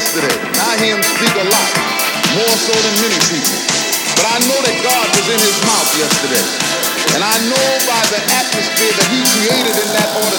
yesterday. I hear him speak a lot, more so than many people. But I know that God was in his mouth yesterday. And I know by the atmosphere that he created in that oil